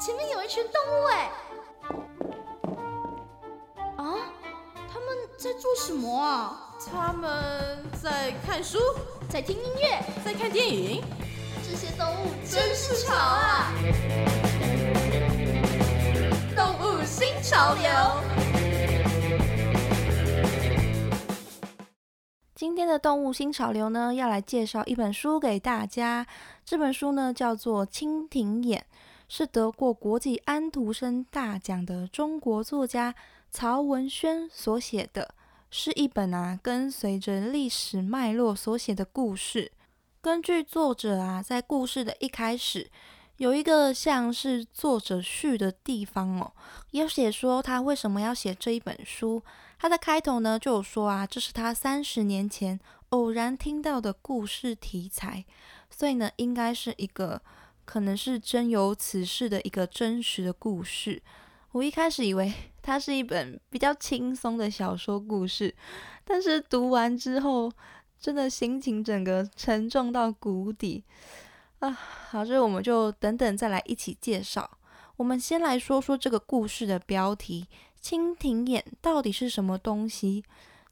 前面有一群动物哎！啊，他们在做什么啊？他们在看书，在听音乐，在看电影。这些动物真是潮啊！动物新潮流。今天的动物新潮流呢，要来介绍一本书给大家。这本书呢叫做《蜻蜓眼》，是得过国际安徒生大奖的中国作家曹文轩所写的，是一本啊跟随着历史脉络所写的故事。根据作者啊，在故事的一开始，有一个像是作者序的地方哦，有写说他为什么要写这一本书。他的开头呢就有说啊，这是他三十年前偶然听到的故事题材，所以呢应该是一个可能是真有此事的一个真实的故事。我一开始以为 它是一本比较轻松的小说故事，但是读完之后，真的心情整个沉重到谷底啊！好，这我们就等等再来一起介绍。我们先来说说这个故事的标题。蜻蜓眼到底是什么东西？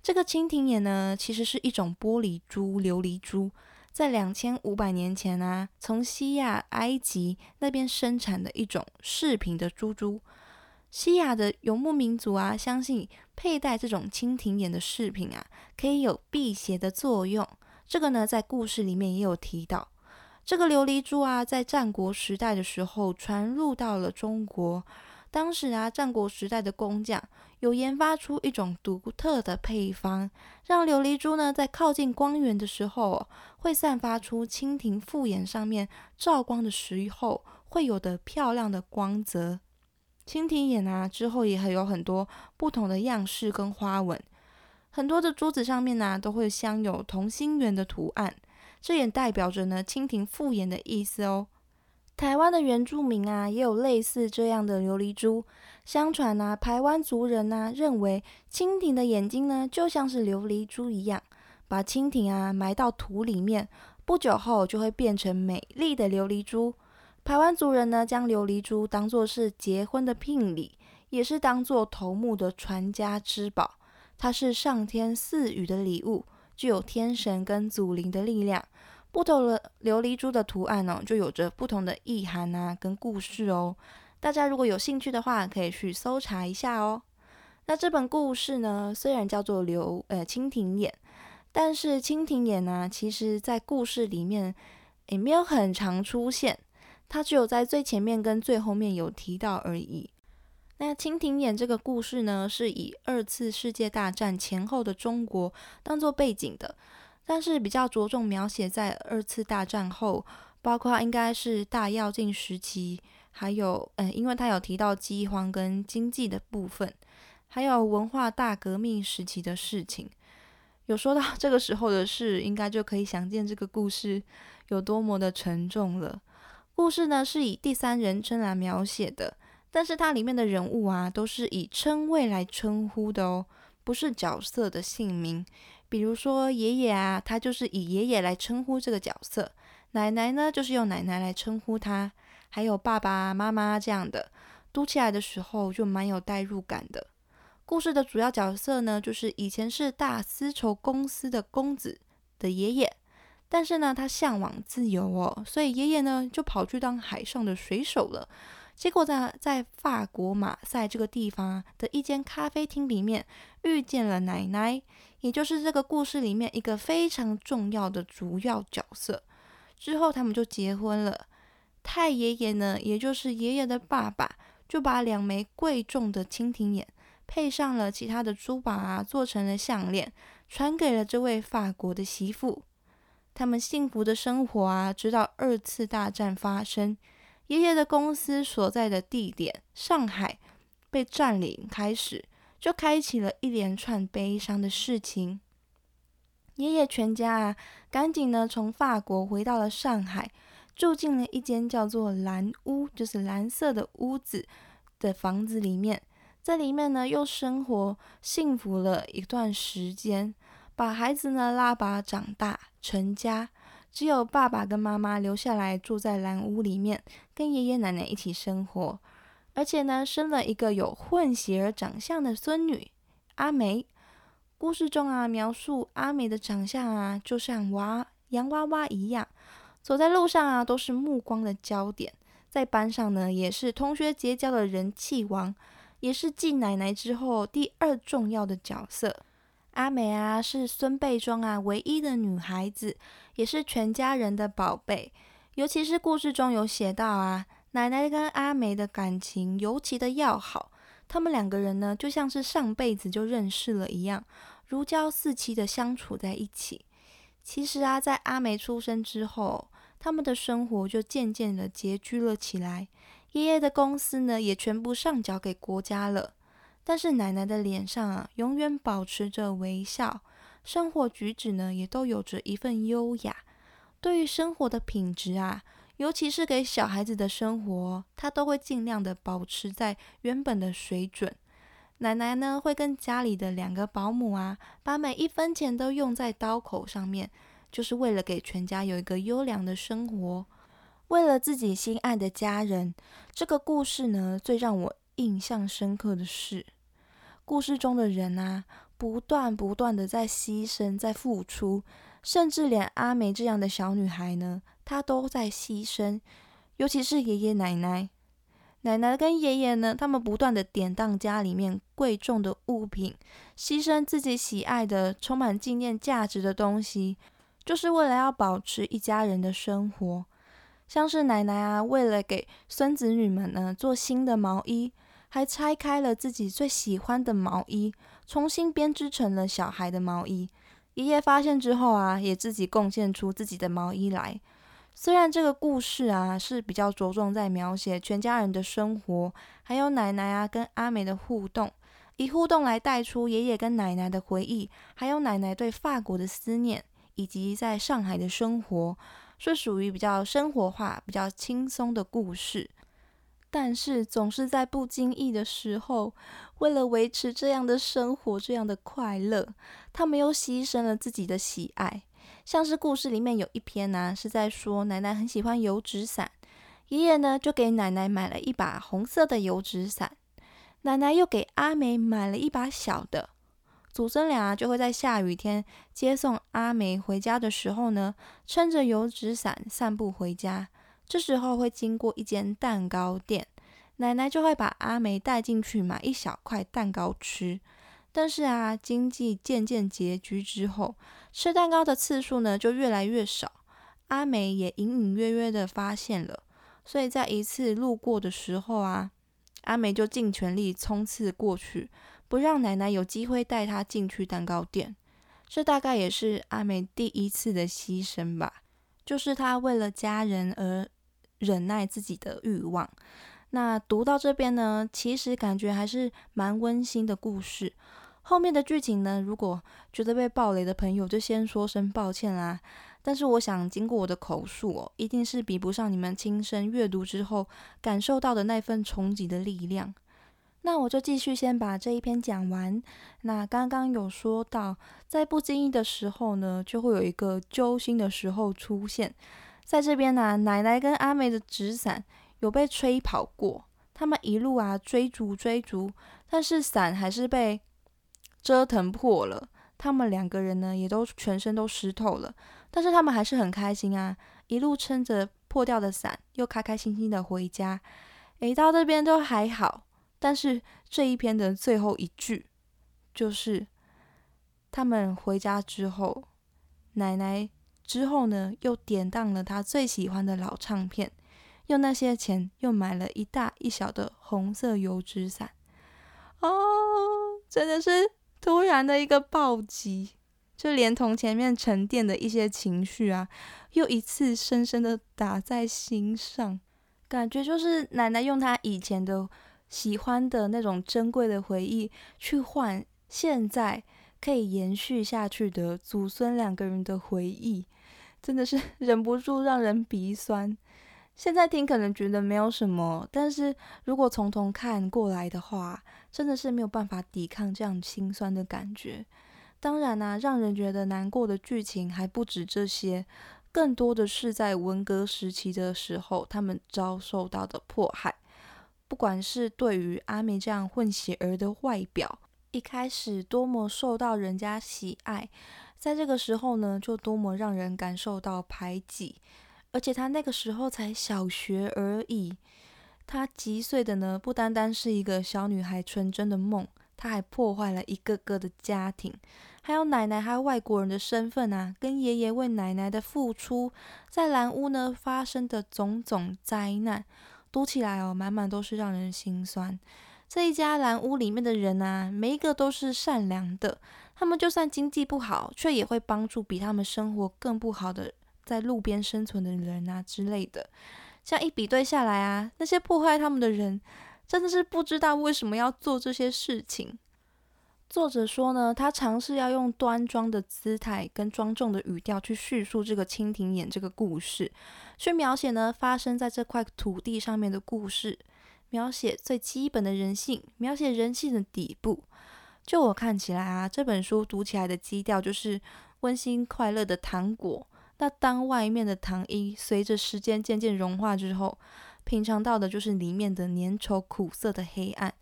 这个蜻蜓眼呢，其实是一种玻璃珠、琉璃珠，在两千五百年前啊，从西亚、埃及那边生产的一种饰品的珠珠。西亚的游牧民族啊，相信佩戴这种蜻蜓眼的饰品啊，可以有辟邪的作用。这个呢，在故事里面也有提到。这个琉璃珠啊，在战国时代的时候传入到了中国。当时啊，战国时代的工匠有研发出一种独特的配方，让琉璃珠呢在靠近光源的时候，会散发出蜻蜓复眼上面照光的时候会有的漂亮的光泽。蜻蜓眼啊，之后也还有很多不同的样式跟花纹，很多的珠子上面呢都会镶有同心圆的图案，这也代表着呢蜻蜓复眼的意思哦。台湾的原住民啊，也有类似这样的琉璃珠。相传啊，台湾族人呢认为蜻蜓的眼睛呢就像是琉璃珠一样，把蜻蜓啊埋到土里面，不久后就会变成美丽的琉璃珠。台湾族人呢将琉璃珠当作是结婚的聘礼，也是当作头目的传家之宝。它是上天赐予的礼物，具有天神跟祖灵的力量。不同的琉璃珠的图案呢，就有着不同的意涵啊，跟故事哦。大家如果有兴趣的话，可以去搜查一下哦。那这本故事呢，虽然叫做流呃蜻蜓眼，但是蜻蜓眼呢，其实在故事里面也没有很常出现，它只有在最前面跟最后面有提到而已。那蜻蜓眼这个故事呢，是以二次世界大战前后的中国当做背景的。但是比较着重描写在二次大战后，包括应该是大跃进时期，还有嗯，因为他有提到饥荒跟经济的部分，还有文化大革命时期的事情，有说到这个时候的事，应该就可以想见这个故事有多么的沉重了。故事呢是以第三人称来描写的，但是它里面的人物啊都是以称谓来称呼的哦，不是角色的姓名。比如说爷爷啊，他就是以爷爷来称呼这个角色；奶奶呢，就是用奶奶来称呼他；还有爸爸妈妈这样的，读起来的时候就蛮有代入感的。故事的主要角色呢，就是以前是大丝绸公司的公子的爷爷，但是呢，他向往自由哦，所以爷爷呢就跑去当海上的水手了。结果在在法国马赛这个地方的一间咖啡厅里面遇见了奶奶。也就是这个故事里面一个非常重要的主要角色。之后他们就结婚了。太爷爷呢，也就是爷爷的爸爸，就把两枚贵重的蜻蜓眼配上了其他的珠宝啊，做成了项链，传给了这位法国的媳妇。他们幸福的生活啊，直到二次大战发生，爷爷的公司所在的地点上海被占领开始。就开启了一连串悲伤的事情。爷爷全家啊，赶紧呢从法国回到了上海，住进了一间叫做蓝屋，就是蓝色的屋子的房子里面。在里面呢，又生活幸福了一段时间，把孩子呢拉拔长大成家。只有爸爸跟妈妈留下来住在蓝屋里面，跟爷爷奶奶一起生活，而且呢，生了一个有混血儿长相的孙女阿梅。故事中啊，描述阿梅的长相啊，就像娃洋娃娃一样，走在路上啊，都是目光的焦点，在班上呢，也是同学结交的人气王，也是继奶奶之后第二重要的角色。阿美啊，是孙辈中啊唯一的女孩子，也是全家人的宝贝。尤其是故事中有写到啊，奶奶跟阿美的感情尤其的要好，他们两个人呢，就像是上辈子就认识了一样，如胶似漆的相处在一起。其实啊，在阿美出生之后，他们的生活就渐渐的拮据了起来，爷爷的公司呢，也全部上缴给国家了。但是奶奶的脸上啊，永远保持着微笑，生活举止呢，也都有着一份优雅。对于生活的品质啊，尤其是给小孩子的生活，她都会尽量的保持在原本的水准。奶奶呢，会跟家里的两个保姆啊，把每一分钱都用在刀口上面，就是为了给全家有一个优良的生活，为了自己心爱的家人。这个故事呢，最让我。印象深刻的是，故事中的人啊，不断不断的在牺牲，在付出，甚至连阿梅这样的小女孩呢，她都在牺牲。尤其是爷爷奶奶，奶奶跟爷爷呢，他们不断的典当家里面贵重的物品，牺牲自己喜爱的、充满纪念价值的东西，就是为了要保持一家人的生活。像是奶奶啊，为了给孙子女们呢做新的毛衣。还拆开了自己最喜欢的毛衣，重新编织成了小孩的毛衣。爷爷发现之后啊，也自己贡献出自己的毛衣来。虽然这个故事啊是比较着重在描写全家人的生活，还有奶奶啊跟阿美的互动，以互动来带出爷爷跟奶奶的回忆，还有奶奶对法国的思念，以及在上海的生活，是属于比较生活化、比较轻松的故事。但是总是在不经意的时候，为了维持这样的生活、这样的快乐，他们又牺牲了自己的喜爱。像是故事里面有一篇呢，是在说奶奶很喜欢油纸伞，爷爷呢就给奶奶买了一把红色的油纸伞，奶奶又给阿梅买了一把小的。祖孙俩就会在下雨天接送阿梅回家的时候呢，撑着油纸伞散步回家。这时候会经过一间蛋糕店，奶奶就会把阿梅带进去买一小块蛋糕吃。但是啊，经济渐渐拮据之后，吃蛋糕的次数呢就越来越少。阿梅也隐隐约约的发现了，所以在一次路过的时候啊，阿梅就尽全力冲刺过去，不让奶奶有机会带她进去蛋糕店。这大概也是阿美第一次的牺牲吧，就是她为了家人而。忍耐自己的欲望。那读到这边呢，其实感觉还是蛮温馨的故事。后面的剧情呢，如果觉得被暴雷的朋友，就先说声抱歉啦。但是我想，经过我的口述哦，一定是比不上你们亲身阅读之后感受到的那份冲击的力量。那我就继续先把这一篇讲完。那刚刚有说到，在不经意的时候呢，就会有一个揪心的时候出现。在这边呢，奶奶跟阿梅的纸伞有被吹跑过，他们一路啊追逐追逐，但是伞还是被折腾破了。他们两个人呢也都全身都湿透了，但是他们还是很开心啊，一路撑着破掉的伞，又开开心心的回家。诶，到这边都还好，但是这一篇的最后一句，就是他们回家之后，奶奶。之后呢，又典当了他最喜欢的老唱片，用那些钱又买了一大一小的红色油纸伞。哦，真的是突然的一个暴击，就连同前面沉淀的一些情绪啊，又一次深深的打在心上。感觉就是奶奶用她以前的喜欢的那种珍贵的回忆，去换现在。可以延续下去的祖孙两个人的回忆，真的是 忍不住让人鼻酸。现在听可能觉得没有什么，但是如果从头看过来的话，真的是没有办法抵抗这样心酸的感觉。当然呢，让人觉得难过的剧情还不止这些，更多的是在文革时期的时候，他们遭受到的迫害。不管是对于阿美这样混血儿的外表，一开始多么受到人家喜爱，在这个时候呢，就多么让人感受到排挤。而且他那个时候才小学而已，他几岁的呢？不单单是一个小女孩纯真的梦，他还破坏了一个个的家庭。还有奶奶，还有外国人的身份啊，跟爷爷为奶奶的付出，在蓝屋呢发生的种种灾难，读起来哦，满满都是让人心酸。这一家蓝屋里面的人啊，每一个都是善良的，他们就算经济不好，却也会帮助比他们生活更不好的在路边生存的人啊之类的。这样一比对下来啊，那些破坏他们的人，真的是不知道为什么要做这些事情。作者说呢，他尝试要用端庄的姿态跟庄重的语调去叙述这个蜻蜓眼这个故事，去描写呢发生在这块土地上面的故事，描写最基本的人性，描写人性的底部。就我看起来啊，这本书读起来的基调就是温馨快乐的糖果。那当外面的糖衣随着时间渐渐融化之后，品尝到的就是里面的粘稠苦涩的黑暗。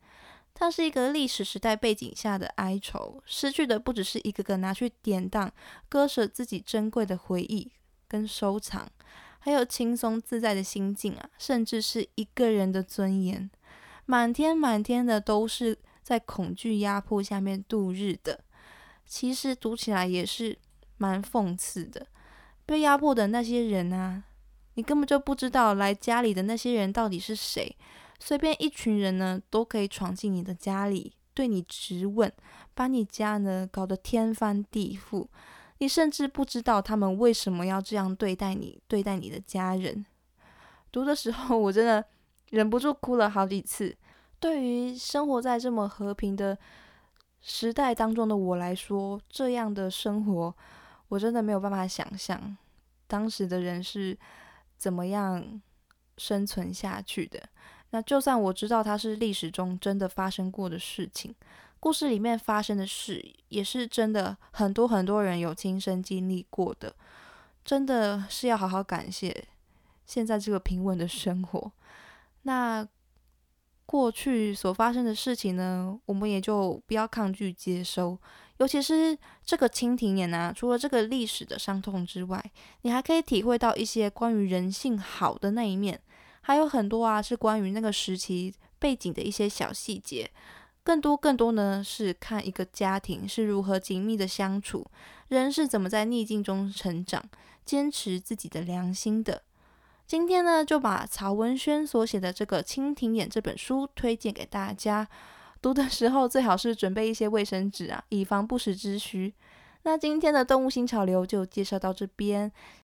它是一个历史时代背景下的哀愁，失去的不只是一个个拿去典当、割舍自己珍贵的回忆跟收藏，还有轻松自在的心境啊，甚至是一个人的尊严。满天满天的都是在恐惧压迫下面度日的，其实读起来也是蛮讽刺的。被压迫的那些人啊，你根本就不知道来家里的那些人到底是谁。随便一群人呢，都可以闯进你的家里，对你质问，把你家呢搞得天翻地覆。你甚至不知道他们为什么要这样对待你，对待你的家人。读的时候，我真的忍不住哭了好几次。对于生活在这么和平的时代当中的我来说，这样的生活，我真的没有办法想象当时的人是怎么样生存下去的。那就算我知道它是历史中真的发生过的事情，故事里面发生的事也是真的，很多很多人有亲身经历过的，真的是要好好感谢现在这个平稳的生活。那过去所发生的事情呢，我们也就不要抗拒接收，尤其是这个蜻蜓眼啊，除了这个历史的伤痛之外，你还可以体会到一些关于人性好的那一面。还有很多啊，是关于那个时期背景的一些小细节。更多更多呢，是看一个家庭是如何紧密的相处，人是怎么在逆境中成长，坚持自己的良心的。今天呢，就把曹文轩所写的这个《蜻蜓眼》这本书推荐给大家。读的时候最好是准备一些卫生纸啊，以防不时之需。那今天的动物新潮流就介绍到这边。